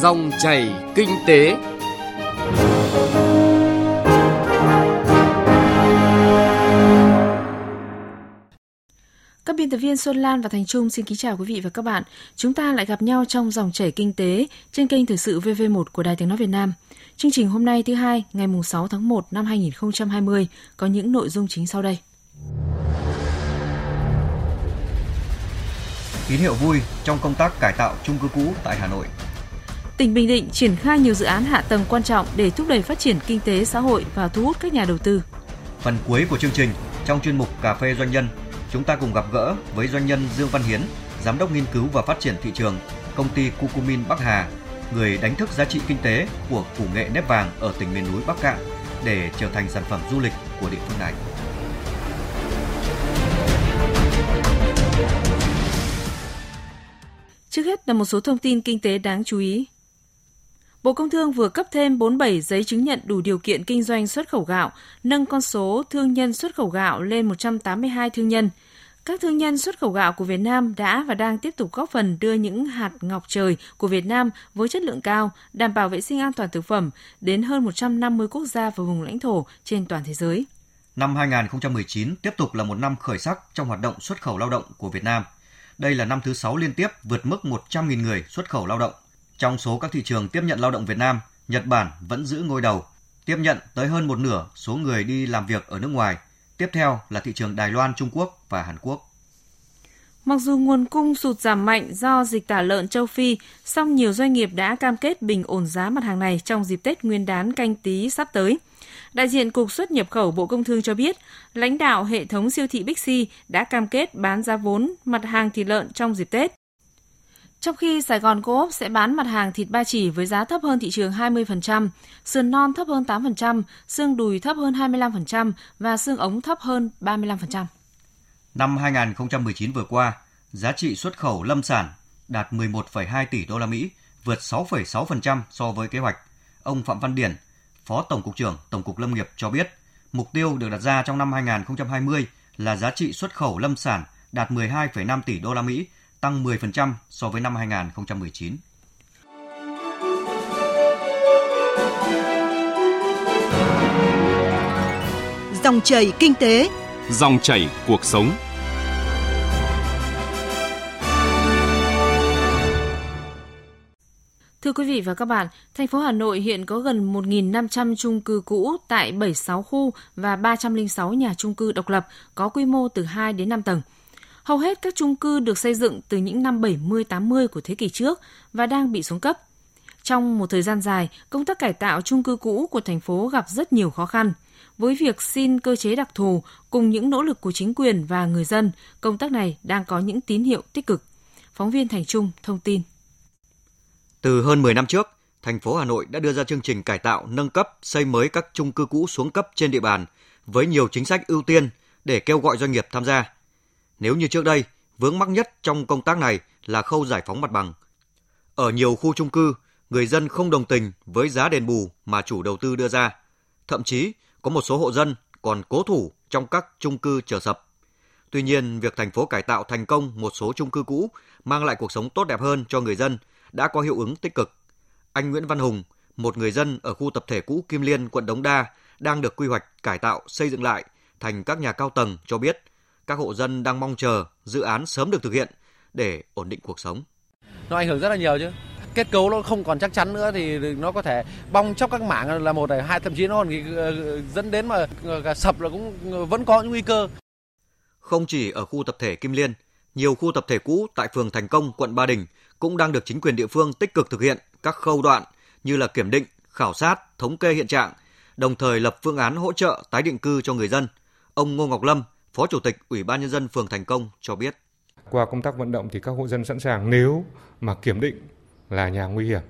Dòng chảy kinh tế. Các biên tập viên Xuân Lan và Thành Trung xin kính chào quý vị và các bạn. Chúng ta lại gặp nhau trong dòng chảy kinh tế trên kênh Thời sự VV1 của Đài Tiếng Nói Việt Nam. Chương trình hôm nay thứ hai, ngày 6 tháng 1 năm 2020 có những nội dung chính sau đây. Tín hiệu vui trong công tác cải tạo chung cư cũ tại Hà Nội. Tỉnh Bình Định triển khai nhiều dự án hạ tầng quan trọng để thúc đẩy phát triển kinh tế xã hội và thu hút các nhà đầu tư. Phần cuối của chương trình, trong chuyên mục Cà phê Doanh nhân, chúng ta cùng gặp gỡ với doanh nhân Dương Văn Hiến, Giám đốc nghiên cứu và phát triển thị trường, công ty Cucumin Bắc Hà, người đánh thức giá trị kinh tế của củ nghệ nếp vàng ở tỉnh miền núi Bắc Cạn để trở thành sản phẩm du lịch của địa phương này. Là một số thông tin kinh tế đáng chú ý. Bộ Công Thương vừa cấp thêm 47 giấy chứng nhận đủ điều kiện kinh doanh xuất khẩu gạo, nâng con số thương nhân xuất khẩu gạo lên 182 thương nhân. Các thương nhân xuất khẩu gạo của Việt Nam đã và đang tiếp tục góp phần đưa những hạt ngọc trời của Việt Nam với chất lượng cao, đảm bảo vệ sinh an toàn thực phẩm đến hơn 150 quốc gia và vùng lãnh thổ trên toàn thế giới. Năm 2019 tiếp tục là một năm khởi sắc trong hoạt động xuất khẩu lao động của Việt Nam. Đây là năm thứ 6 liên tiếp vượt mức 100.000 người xuất khẩu lao động. Trong số các thị trường tiếp nhận lao động Việt Nam, Nhật Bản vẫn giữ ngôi đầu, tiếp nhận tới hơn một nửa số người đi làm việc ở nước ngoài. Tiếp theo là thị trường Đài Loan, Trung Quốc và Hàn Quốc. Mặc dù nguồn cung sụt giảm mạnh do dịch tả lợn châu Phi, song nhiều doanh nghiệp đã cam kết bình ổn giá mặt hàng này trong dịp Tết Nguyên đán canh tí sắp tới. Đại diện Cục xuất nhập khẩu Bộ Công Thương cho biết, lãnh đạo hệ thống siêu thị Bixi đã cam kết bán giá vốn mặt hàng thịt lợn trong dịp Tết. Trong khi Sài Gòn Co-op sẽ bán mặt hàng thịt ba chỉ với giá thấp hơn thị trường 20%, sườn non thấp hơn 8%, xương đùi thấp hơn 25% và xương ống thấp hơn 35%. Năm 2019 vừa qua, giá trị xuất khẩu lâm sản đạt 11,2 tỷ đô la Mỹ, vượt 6,6% so với kế hoạch. Ông Phạm Văn Điển, Phó Tổng cục trưởng Tổng cục Lâm nghiệp cho biết, mục tiêu được đặt ra trong năm 2020 là giá trị xuất khẩu lâm sản đạt 12,5 tỷ đô la Mỹ, tăng 10% so với năm 2019. Dòng chảy kinh tế, dòng chảy cuộc sống. Thưa quý vị và các bạn, thành phố Hà Nội hiện có gần 1.500 chung cư cũ tại 76 khu và 306 nhà chung cư độc lập có quy mô từ 2 đến 5 tầng. Hầu hết các chung cư được xây dựng từ những năm 70-80 của thế kỷ trước và đang bị xuống cấp. Trong một thời gian dài, công tác cải tạo chung cư cũ của thành phố gặp rất nhiều khó khăn. Với việc xin cơ chế đặc thù cùng những nỗ lực của chính quyền và người dân, công tác này đang có những tín hiệu tích cực. Phóng viên Thành Trung thông tin. Từ hơn 10 năm trước, thành phố Hà Nội đã đưa ra chương trình cải tạo, nâng cấp, xây mới các chung cư cũ xuống cấp trên địa bàn với nhiều chính sách ưu tiên để kêu gọi doanh nghiệp tham gia. Nếu như trước đây, vướng mắc nhất trong công tác này là khâu giải phóng mặt bằng. Ở nhiều khu chung cư, người dân không đồng tình với giá đền bù mà chủ đầu tư đưa ra. Thậm chí, có một số hộ dân còn cố thủ trong các chung cư chờ sập. Tuy nhiên, việc thành phố cải tạo thành công một số chung cư cũ mang lại cuộc sống tốt đẹp hơn cho người dân đã có hiệu ứng tích cực. Anh Nguyễn Văn Hùng, một người dân ở khu tập thể cũ Kim Liên, quận Đống Đa, đang được quy hoạch cải tạo xây dựng lại thành các nhà cao tầng cho biết các hộ dân đang mong chờ dự án sớm được thực hiện để ổn định cuộc sống. Nó ảnh hưởng rất là nhiều chứ. Kết cấu nó không còn chắc chắn nữa thì nó có thể bong chóc các mảng là một này, hai thậm chí nó còn dẫn đến mà sập là cũng vẫn có những nguy cơ. Không chỉ ở khu tập thể Kim Liên, nhiều khu tập thể cũ tại phường Thành Công, quận Ba Đình cũng đang được chính quyền địa phương tích cực thực hiện các khâu đoạn như là kiểm định, khảo sát, thống kê hiện trạng, đồng thời lập phương án hỗ trợ tái định cư cho người dân. Ông Ngô Ngọc Lâm, Phó Chủ tịch Ủy ban Nhân dân phường Thành Công cho biết. Qua công tác vận động thì các hộ dân sẵn sàng nếu mà kiểm định là nhà nguy hiểm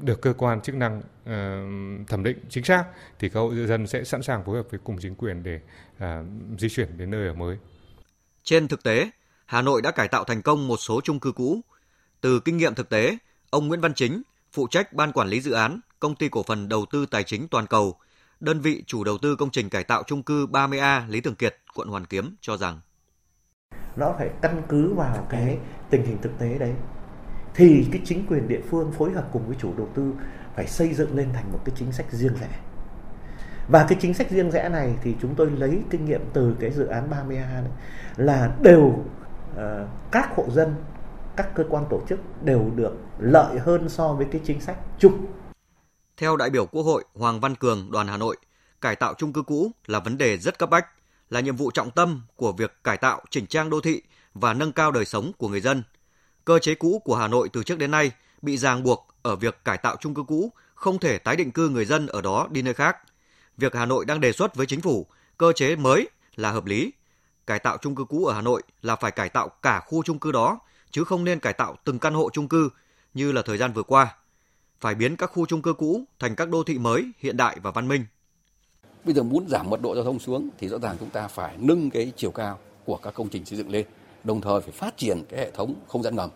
được cơ quan chức năng uh, thẩm định chính xác thì các hộ dân sẽ sẵn sàng phối hợp với cùng chính quyền để uh, di chuyển đến nơi ở mới. Trên thực tế, Hà Nội đã cải tạo thành công một số chung cư cũ. Từ kinh nghiệm thực tế, ông Nguyễn Văn Chính, phụ trách ban quản lý dự án, công ty cổ phần đầu tư tài chính toàn cầu, đơn vị chủ đầu tư công trình cải tạo chung cư 30A Lý Thường Kiệt, quận Hoàn Kiếm cho rằng nó phải căn cứ vào cái tình hình thực tế đấy thì cái chính quyền địa phương phối hợp cùng với chủ đầu tư phải xây dựng lên thành một cái chính sách riêng rẽ và cái chính sách riêng rẽ này thì chúng tôi lấy kinh nghiệm từ cái dự án 30A là đều uh, các hộ dân các cơ quan tổ chức đều được lợi hơn so với cái chính sách chung. Theo đại biểu Quốc hội Hoàng Văn Cường, đoàn Hà Nội, cải tạo chung cư cũ là vấn đề rất cấp bách, là nhiệm vụ trọng tâm của việc cải tạo chỉnh trang đô thị và nâng cao đời sống của người dân. Cơ chế cũ của Hà Nội từ trước đến nay bị ràng buộc ở việc cải tạo chung cư cũ không thể tái định cư người dân ở đó đi nơi khác. Việc Hà Nội đang đề xuất với chính phủ cơ chế mới là hợp lý. Cải tạo chung cư cũ ở Hà Nội là phải cải tạo cả khu chung cư đó chứ không nên cải tạo từng căn hộ chung cư như là thời gian vừa qua. Phải biến các khu chung cư cũ thành các đô thị mới, hiện đại và văn minh. Bây giờ muốn giảm mật độ giao thông xuống thì rõ ràng chúng ta phải nâng cái chiều cao của các công trình xây dựng lên, đồng thời phải phát triển cái hệ thống không gian ngầm.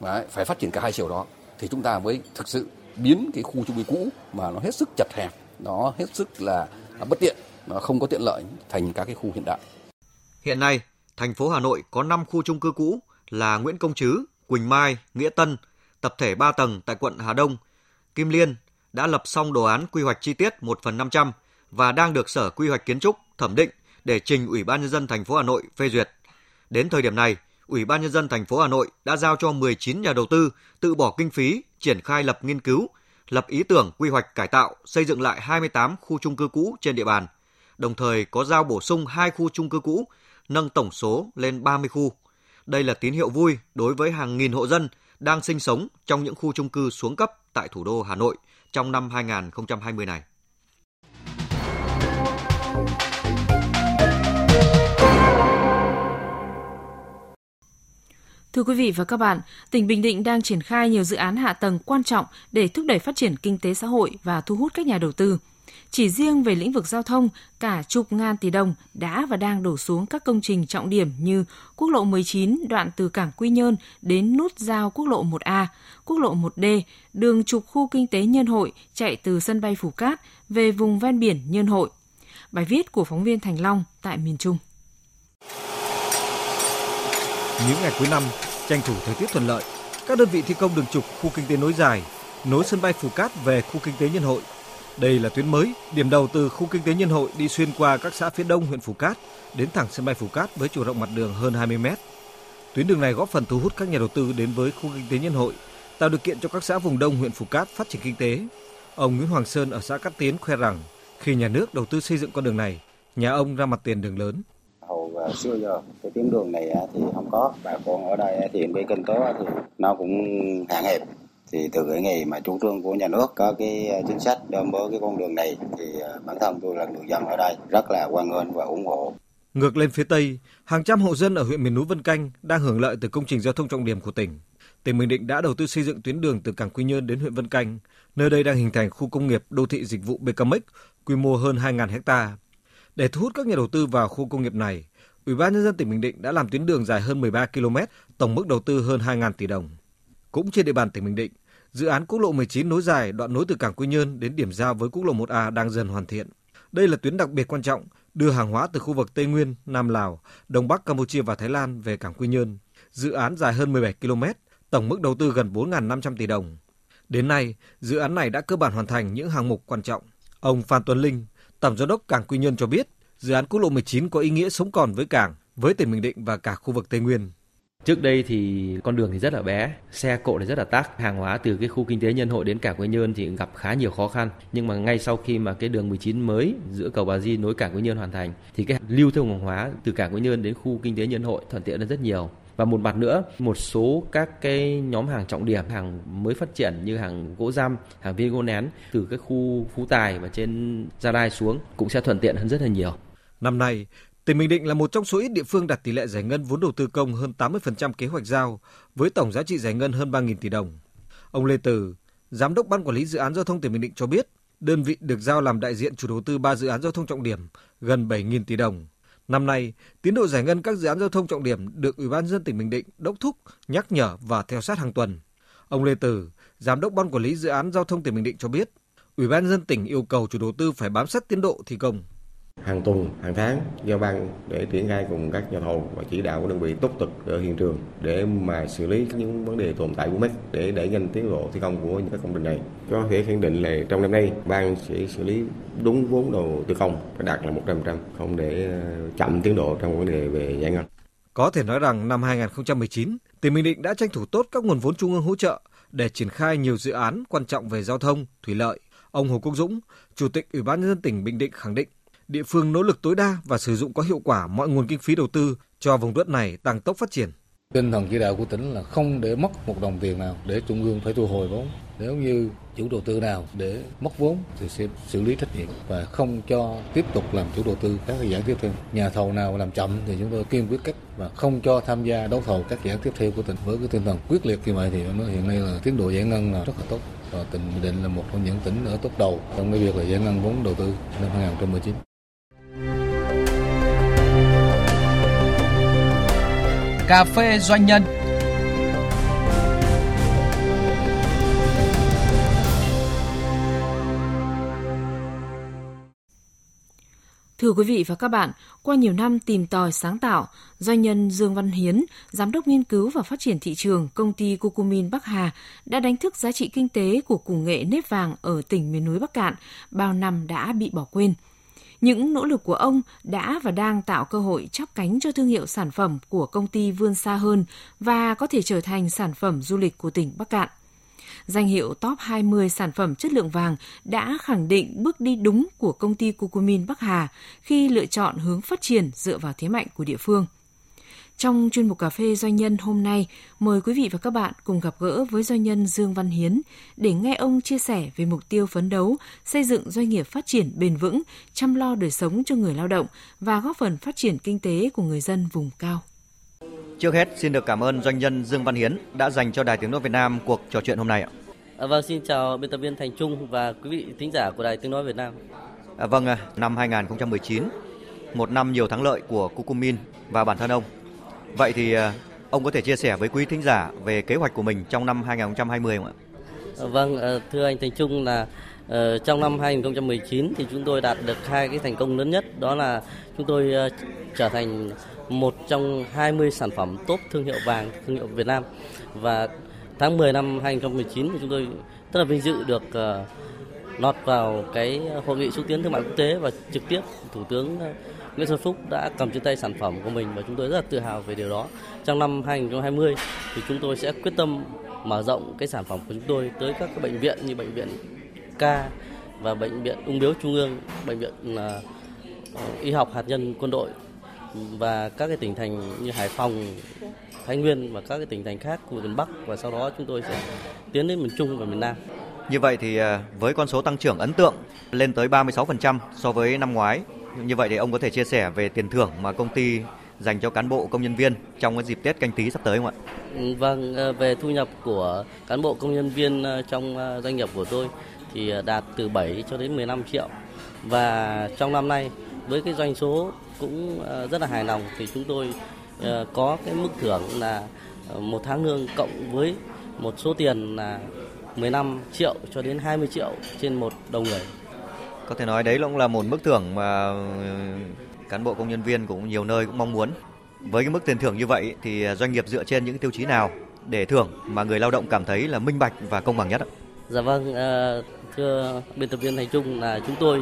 Đấy, phải phát triển cả hai chiều đó thì chúng ta mới thực sự biến cái khu trung cư cũ mà nó hết sức chật hẹp, nó hết sức là bất tiện, nó không có tiện lợi thành các cái khu hiện đại. Hiện nay, thành phố Hà Nội có 5 khu trung cư cũ là Nguyễn Công Trứ, Quỳnh Mai, Nghĩa Tân, tập thể 3 tầng tại quận Hà Đông, Kim Liên đã lập xong đồ án quy hoạch chi tiết 1 phần 500 và đang được Sở Quy hoạch Kiến trúc thẩm định để trình Ủy ban nhân dân thành phố Hà Nội phê duyệt. Đến thời điểm này, Ủy ban nhân dân thành phố Hà Nội đã giao cho 19 nhà đầu tư tự bỏ kinh phí triển khai lập nghiên cứu, lập ý tưởng quy hoạch cải tạo, xây dựng lại 28 khu chung cư cũ trên địa bàn. Đồng thời có giao bổ sung hai khu chung cư cũ, nâng tổng số lên 30 khu. Đây là tín hiệu vui đối với hàng nghìn hộ dân đang sinh sống trong những khu chung cư xuống cấp tại thủ đô Hà Nội trong năm 2020 này. Thưa quý vị và các bạn, tỉnh Bình Định đang triển khai nhiều dự án hạ tầng quan trọng để thúc đẩy phát triển kinh tế xã hội và thu hút các nhà đầu tư. Chỉ riêng về lĩnh vực giao thông, cả chục ngàn tỷ đồng đã và đang đổ xuống các công trình trọng điểm như quốc lộ 19 đoạn từ cảng Quy Nhơn đến nút giao quốc lộ 1A, quốc lộ 1D, đường trục khu kinh tế Nhân Hội chạy từ sân bay phủ Cát về vùng ven biển Nhân Hội. Bài viết của phóng viên Thành Long tại miền Trung. Những ngày cuối năm, tranh thủ thời tiết thuận lợi, các đơn vị thi công đường trục khu kinh tế nối dài, nối sân bay Phú Cát về khu kinh tế Nhân Hội đây là tuyến mới, điểm đầu từ khu kinh tế Nhân Hội đi xuyên qua các xã phía đông huyện Phú Cát đến thẳng sân bay Phú Cát với chiều rộng mặt đường hơn 20 mét. Tuyến đường này góp phần thu hút các nhà đầu tư đến với khu kinh tế Nhân Hội, tạo điều kiện cho các xã vùng đông huyện Phú Cát phát triển kinh tế. Ông Nguyễn Hoàng Sơn ở xã Cát Tiến khoe rằng khi nhà nước đầu tư xây dựng con đường này, nhà ông ra mặt tiền đường lớn và xưa giờ cái tuyến đường này à, thì không có, bà con ở đây à, thì cái kinh tế à, thì nó cũng hạn hẹp thì từ cái ngày mà chủ trương của nhà nước có cái chính sách đối với cái con đường này thì bản thân tôi là người dân ở đây rất là quan nghênh và ủng hộ. Ngược lên phía Tây, hàng trăm hộ dân ở huyện miền núi Vân Canh đang hưởng lợi từ công trình giao thông trọng điểm của tỉnh. Tỉnh Bình Định đã đầu tư xây dựng tuyến đường từ cảng Quy Nhơn đến huyện Vân Canh, nơi đây đang hình thành khu công nghiệp đô thị dịch vụ BKMX quy mô hơn 2.000 ha. Để thu hút các nhà đầu tư vào khu công nghiệp này, Ủy ban nhân dân tỉnh Bình Định đã làm tuyến đường dài hơn 13 km, tổng mức đầu tư hơn 2.000 tỷ đồng. Cũng trên địa bàn tỉnh Bình Định, dự án quốc lộ 19 nối dài đoạn nối từ cảng Quy Nhơn đến điểm giao với quốc lộ 1A đang dần hoàn thiện. Đây là tuyến đặc biệt quan trọng đưa hàng hóa từ khu vực Tây Nguyên, Nam Lào, Đông Bắc Campuchia và Thái Lan về cảng Quy Nhơn. Dự án dài hơn 17 km, tổng mức đầu tư gần 4.500 tỷ đồng. Đến nay, dự án này đã cơ bản hoàn thành những hạng mục quan trọng. Ông Phan Tuấn Linh, Tổng giám đốc cảng Quy Nhơn cho biết, dự án quốc lộ 19 có ý nghĩa sống còn với cảng, với tỉnh Bình Định và cả khu vực Tây Nguyên. Trước đây thì con đường thì rất là bé, xe cộ thì rất là tắc, hàng hóa từ cái khu kinh tế nhân hội đến cảng Quy Nhơn thì gặp khá nhiều khó khăn. Nhưng mà ngay sau khi mà cái đường 19 mới giữa cầu Bà Di nối cảng Quy Nhơn hoàn thành thì cái lưu thông hàng hóa từ cảng Quy Nhơn đến khu kinh tế nhân hội thuận tiện hơn rất nhiều. Và một mặt nữa, một số các cái nhóm hàng trọng điểm, hàng mới phát triển như hàng gỗ răm, hàng viên gỗ nén từ cái khu Phú Tài và trên Gia Lai xuống cũng sẽ thuận tiện hơn rất là nhiều. Năm nay, Tỉnh Bình Định là một trong số ít địa phương đạt tỷ lệ giải ngân vốn đầu tư công hơn 80% kế hoạch giao, với tổng giá trị giải ngân hơn 3.000 tỷ đồng. Ông Lê Từ, Giám đốc Ban Quản lý Dự án Giao thông tỉnh Bình Định cho biết, đơn vị được giao làm đại diện chủ đầu tư 3 dự án giao thông trọng điểm, gần 7.000 tỷ đồng. Năm nay, tiến độ giải ngân các dự án giao thông trọng điểm được Ủy ban dân tỉnh Bình Định đốc thúc, nhắc nhở và theo sát hàng tuần. Ông Lê Từ, Giám đốc Ban Quản lý Dự án Giao thông tỉnh Bình Định cho biết, Ủy ban dân tỉnh yêu cầu chủ đầu tư phải bám sát tiến độ thi công hàng tuần, hàng tháng giao ban để triển khai cùng các nhà thầu và chỉ đạo của đơn vị túc trực ở hiện trường để mà xử lý những vấn đề tồn tại của MEC để đẩy nhanh tiến độ thi công của những các công trình này. Có thể khẳng định là trong năm nay ban sẽ xử lý đúng vốn đầu tư công phải đạt là 100%, không để ờ, chậm tiến độ trong vấn đề về giải ngân. Có thể nói rằng năm 2019, tỉnh Bình Định đã tranh thủ tốt các nguồn vốn trung ương hỗ trợ để triển khai nhiều dự án quan trọng về giao thông, thủy lợi. Ông Hồ Quốc Dũng, Chủ tịch Ủy ban nhân dân tỉnh Bình Định khẳng định, địa phương nỗ lực tối đa và sử dụng có hiệu quả mọi nguồn kinh phí đầu tư cho vùng đất này tăng tốc phát triển. Tinh thần chỉ đạo của tỉnh là không để mất một đồng tiền nào để trung ương phải thu hồi vốn. Nếu như chủ đầu tư nào để mất vốn thì sẽ xử lý trách nhiệm và không cho tiếp tục làm chủ đầu tư các dự án tiếp theo. Nhà thầu nào làm chậm thì chúng tôi kiên quyết cách và không cho tham gia đấu thầu các dự án tiếp theo của tỉnh. Với cái tinh thần quyết liệt như vậy thì nó hiện nay là tiến độ giải ngân là rất là tốt và tỉnh Bình Định là một trong những tỉnh ở tốt đầu trong cái việc là giải ngân vốn đầu tư năm 2019. Cà phê doanh nhân Thưa quý vị và các bạn, qua nhiều năm tìm tòi sáng tạo, doanh nhân Dương Văn Hiến, giám đốc nghiên cứu và phát triển thị trường công ty Cucumin Bắc Hà đã đánh thức giá trị kinh tế của củ nghệ nếp vàng ở tỉnh miền núi Bắc Cạn, bao năm đã bị bỏ quên. Những nỗ lực của ông đã và đang tạo cơ hội chắp cánh cho thương hiệu sản phẩm của công ty vươn xa hơn và có thể trở thành sản phẩm du lịch của tỉnh Bắc Cạn. Danh hiệu top 20 sản phẩm chất lượng vàng đã khẳng định bước đi đúng của công ty Cucumin Bắc Hà khi lựa chọn hướng phát triển dựa vào thế mạnh của địa phương. Trong chuyên mục cà phê doanh nhân hôm nay, mời quý vị và các bạn cùng gặp gỡ với doanh nhân Dương Văn Hiến để nghe ông chia sẻ về mục tiêu phấn đấu xây dựng doanh nghiệp phát triển bền vững, chăm lo đời sống cho người lao động và góp phần phát triển kinh tế của người dân vùng cao. Trước hết, xin được cảm ơn doanh nhân Dương Văn Hiến đã dành cho Đài Tiếng Nói Việt Nam cuộc trò chuyện hôm nay ạ. À, vâng, xin chào biên tập viên Thành Trung và quý vị thính giả của Đài Tiếng Nói Việt Nam. À, vâng, năm 2019, một năm nhiều thắng lợi của Cucumin và bản thân ông. Vậy thì ờ, ông có thể chia sẻ với quý thính giả về kế hoạch của mình trong năm 2020 không ạ? Ờ, vâng, ờ, thưa anh Thành Trung là trong năm 2019 thì chúng tôi đạt được hai cái thành công lớn nhất đó là chúng tôi trở thành một trong 20 sản phẩm top thương hiệu vàng thương hiệu Việt Nam và tháng 10 năm 2019 thì chúng tôi rất là vinh dự được lọt vào cái hội nghị xúc tiến thương mại quốc tế và trực tiếp thủ tướng Nguyễn Xuân Phúc đã cầm trên tay sản phẩm của mình và chúng tôi rất là tự hào về điều đó. Trong năm 2020 thì chúng tôi sẽ quyết tâm mở rộng cái sản phẩm của chúng tôi tới các cái bệnh viện như bệnh viện K và bệnh viện ung biếu trung ương, bệnh viện uh, y học hạt nhân quân đội và các cái tỉnh thành như Hải Phòng, Thái Nguyên và các cái tỉnh thành khác của miền Bắc và sau đó chúng tôi sẽ tiến đến miền Trung và miền Nam. Như vậy thì à, với con số tăng trưởng ấn tượng lên tới 36% so với năm ngoái, như vậy thì ông có thể chia sẻ về tiền thưởng mà công ty dành cho cán bộ công nhân viên trong cái dịp Tết canh tí sắp tới không ạ? Ừ, vâng, ờ, về thu nhập của cán bộ công nhân viên ờ, trong ờ, doanh nghiệp của tôi thì đạt từ 7 cho đến 15 triệu. Và trong năm nay với cái doanh số cũng rất là hài lòng thì chúng tôi có cái mức thưởng là một tháng lương cộng với một số tiền là 15 triệu cho đến 20 triệu trên một đầu người. Có thể nói đấy cũng là một mức thưởng mà cán bộ công nhân viên cũng nhiều nơi cũng mong muốn. Với cái mức tiền thưởng như vậy thì doanh nghiệp dựa trên những tiêu chí nào để thưởng mà người lao động cảm thấy là minh bạch và công bằng nhất ạ? Dạ vâng, thưa biên tập viên Thành Trung là chúng tôi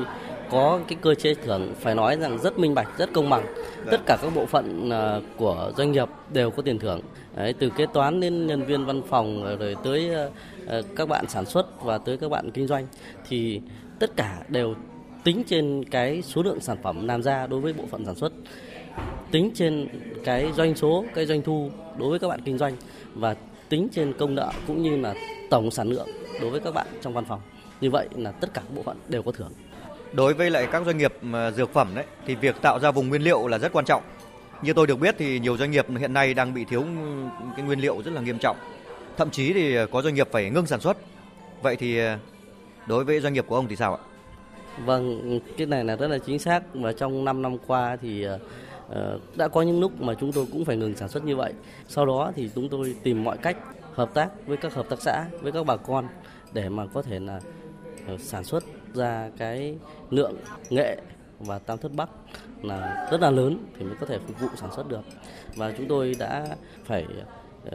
có cái cơ chế thưởng phải nói rằng rất minh bạch, rất công bằng. Tất cả các bộ phận của doanh nghiệp đều có tiền thưởng. Đấy, từ kế toán đến nhân viên văn phòng rồi tới các bạn sản xuất và tới các bạn kinh doanh thì tất cả đều tính trên cái số lượng sản phẩm làm ra đối với bộ phận sản xuất, tính trên cái doanh số, cái doanh thu đối với các bạn kinh doanh và tính trên công nợ cũng như là tổng sản lượng đối với các bạn trong văn phòng. Như vậy là tất cả các bộ phận đều có thưởng. Đối với lại các doanh nghiệp dược phẩm đấy, thì việc tạo ra vùng nguyên liệu là rất quan trọng. Như tôi được biết thì nhiều doanh nghiệp hiện nay đang bị thiếu cái nguyên liệu rất là nghiêm trọng. Thậm chí thì có doanh nghiệp phải ngưng sản xuất. Vậy thì đối với doanh nghiệp của ông thì sao ạ? Vâng, cái này là rất là chính xác và trong 5 năm qua thì ờ, ờ, đã có những lúc mà chúng tôi cũng phải ngừng sản xuất như vậy. Sau đó thì chúng tôi tìm mọi cách hợp tác với các hợp tác xã, với các bà con để mà có thể là ờ, sản xuất ra cái lượng nghệ và Tam Thất Bắc là rất là lớn thì mới có thể phục vụ sản xuất được. Và chúng tôi đã phải uh,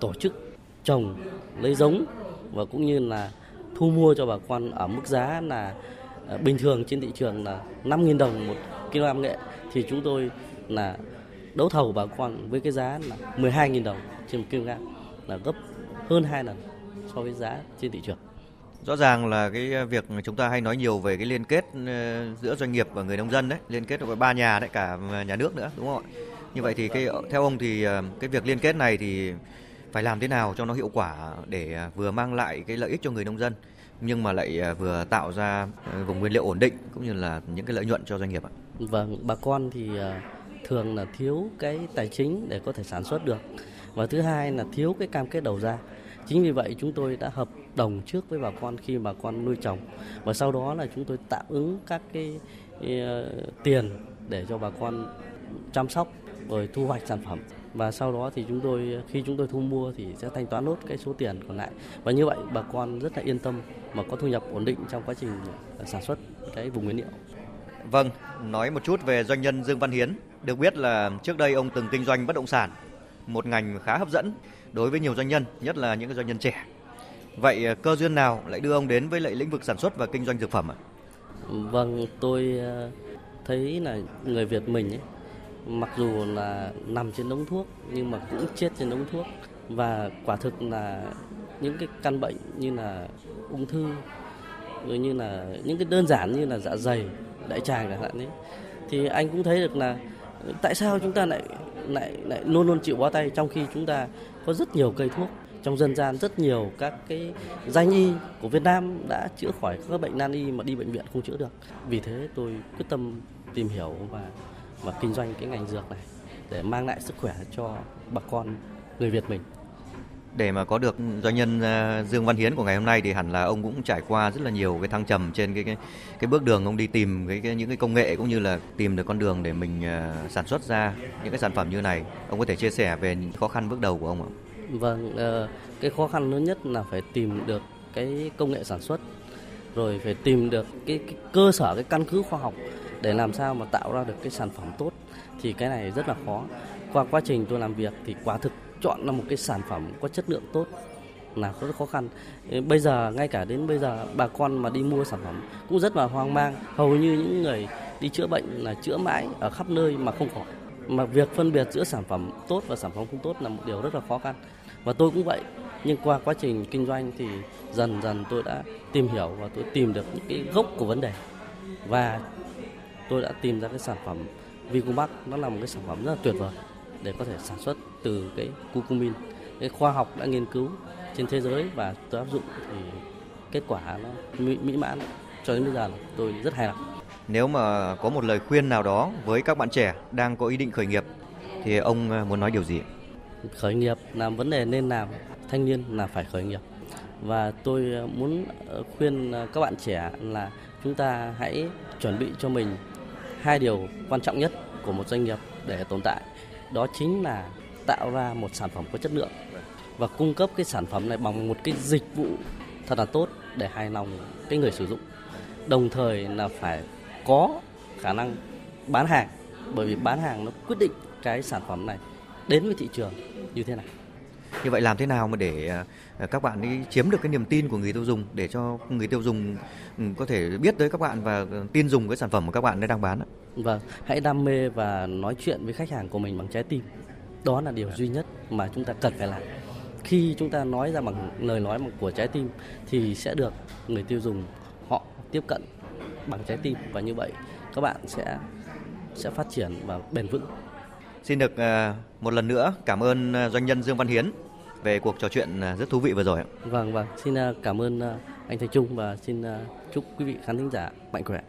tổ chức trồng, lấy giống và cũng như là thu mua cho bà con ở mức giá là ờ, bình thường trên thị trường là 5.000 đồng một kg nghệ thì chúng tôi là đấu thầu bà con với cái giá là 12.000 đồng trên một kg là gấp hơn 2 lần so với giá trên thị trường. Rõ ràng là cái việc chúng ta hay nói nhiều về cái liên kết ờ, giữa doanh nghiệp và người nông dân đấy, liên kết với ba nhà đấy cả nhà nước nữa đúng không ạ? Như vậy thì cái theo ông thì ờ, cái việc liên kết này thì phải làm thế nào cho nó hiệu quả để à, vừa mang lại cái lợi ích cho người nông dân nhưng mà lại à, vừa tạo ra à, vùng nguyên liệu ổn định cũng như là những cái lợi nhuận cho doanh nghiệp ạ. Vâng, bà con thì thường là thiếu cái tài chính để có thể sản xuất được. Và thứ hai là thiếu cái cam kết đầu ra. Chính vì vậy chúng tôi đã hợp đồng trước với bà con khi bà con nuôi trồng. Và sau đó là chúng tôi tạm ứng các cái tiền để cho bà con chăm sóc rồi thu hoạch sản phẩm và sau đó thì chúng tôi khi chúng tôi thu mua thì sẽ thanh toán nốt cái số tiền còn lại và như vậy bà con rất là yên tâm mà có thu nhập ổn định trong quá trình sản xuất cái vùng nguyên liệu. Vâng, nói một chút về doanh nhân Dương Văn Hiến. Được biết là trước đây ông từng kinh doanh bất động sản, một ngành khá hấp dẫn đối với nhiều doanh nhân, nhất là những doanh nhân trẻ. Vậy ờ, cơ duyên nào lại đưa ông đến với lại lĩnh vực sản xuất và kinh doanh dược phẩm ạ? Vâng, tôi ờ, thấy là người Việt mình ấy, mặc dù là nằm trên đống thuốc, nhưng mà cũng chết trên đống thuốc và quả thực là những cái căn bệnh như là ung thư, rồi như là những cái đơn giản như là dạ dày, đại tràng chẳng hạn ấy, thì anh cũng thấy được là tại sao chúng ta lại lại lại luôn luôn chịu bó tay trong khi chúng ta có rất nhiều cây thuốc trong dân gian rất nhiều các cái danh y của Việt Nam đã chữa khỏi các bệnh nan y mà đi bệnh viện không chữa được. Vì thế tôi quyết tâm tìm hiểu và và kinh doanh cái ngành dược này để mang lại sức khỏe cho bà con người Việt mình để mà có được doanh nhân ờ, Dương Văn Hiến của ngày hôm nay thì hẳn là ông cũng trải qua rất là nhiều cái thăng trầm trên cái cái, cái bước đường ông đi tìm cái, cái những cái công nghệ cũng như là tìm được con đường để mình uh, sản xuất ra những cái sản phẩm như này. Ông có thể chia sẻ về những khó khăn bước đầu của ông ạ? Vâng, uh, cái khó khăn lớn nhất là phải tìm được cái công nghệ sản xuất rồi phải tìm được cái, cái cơ sở cái căn cứ khoa học để làm sao mà tạo ra được cái sản phẩm tốt thì cái này rất là khó qua quá trình tôi làm việc thì quả thực chọn ra một cái sản phẩm có chất lượng tốt là rất khó khăn. Bây giờ, ngay cả đến bây giờ, bà con mà đi mua sản phẩm cũng rất là hoang mang. Hầu như những người đi chữa bệnh là chữa mãi ở khắp nơi mà không khỏi. Mà việc phân biệt giữa sản phẩm tốt và sản phẩm không tốt là một điều rất là khó khăn. Và tôi cũng vậy. Nhưng qua quá trình kinh doanh thì dần dần tôi đã tìm hiểu và tôi tìm được những cái gốc của vấn đề. Và tôi đã tìm ra cái sản phẩm Vicomax nó là một cái sản phẩm rất là tuyệt vời để có thể sản xuất từ cái curcumin. Cái khoa học đã nghiên cứu trên thế giới và tôi áp dụng thì kết quả nó mỹ, mỹ mãn. Cho đến bây giờ tôi rất hài lòng. Nếu mà có một lời khuyên nào đó với các bạn trẻ đang có ý định khởi nghiệp thì ông à, muốn nói điều gì? Khởi nghiệp là vấn đề nên làm thanh niên là phải khởi nghiệp. Và tôi à, muốn à, khuyên các bạn trẻ là chúng ta hãy chuẩn bị cho mình hai điều quan trọng nhất của một doanh nghiệp để tồn tại. Đó chính là tạo ra một sản phẩm có chất lượng và cung cấp cái sản phẩm này bằng một cái dịch vụ thật là tốt để hài lòng cái người sử dụng. Đồng thời là phải có khả năng bán hàng, bởi vì bán hàng nó quyết định cái sản phẩm này đến với thị trường như thế nào như vậy làm thế nào mà để à, à, các bạn ấy chiếm được cái niềm tin của người tiêu dùng để cho người tiêu dùng ừ, có thể biết tới các bạn và ừ, tin dùng cái sản phẩm mà các bạn đang bán Vâng, hãy đam mê và nói chuyện với khách hàng của mình bằng trái tim. Đó là điều duy nhất mà chúng ta cần phải làm. Khi chúng ta nói ra bằng lời nói của trái tim thì sẽ được người tiêu dùng họ tiếp cận bằng trái tim và như vậy các bạn sẽ sẽ phát triển và bền vững. Xin được à, một lần nữa cảm ơn à, doanh nhân Dương Văn Hiến về cuộc trò chuyện à, rất thú vị vừa rồi. Vâng vâng, xin cảm ơn anh Thành Trung và xin chúc quý vị khán thính giả mạnh khỏe.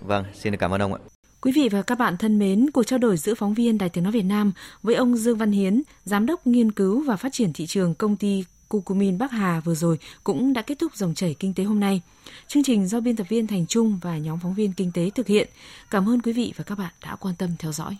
Vâng, xin được cảm ơn ông ạ. Quý vị và các bạn thân mến, cuộc trao đổi giữa phóng viên Đài Tiếng Nói Việt Nam với ông Dương Văn Hiến, Giám đốc nghiên cứu và phát triển thị trường công ty Cucumin Bắc Hà vừa rồi cũng đã kết thúc dòng chảy kinh tế hôm nay. Chương trình do biên tập viên Thành Trung và nhóm phóng viên kinh tế thực hiện. Cảm ơn quý vị và các bạn đã quan tâm theo dõi.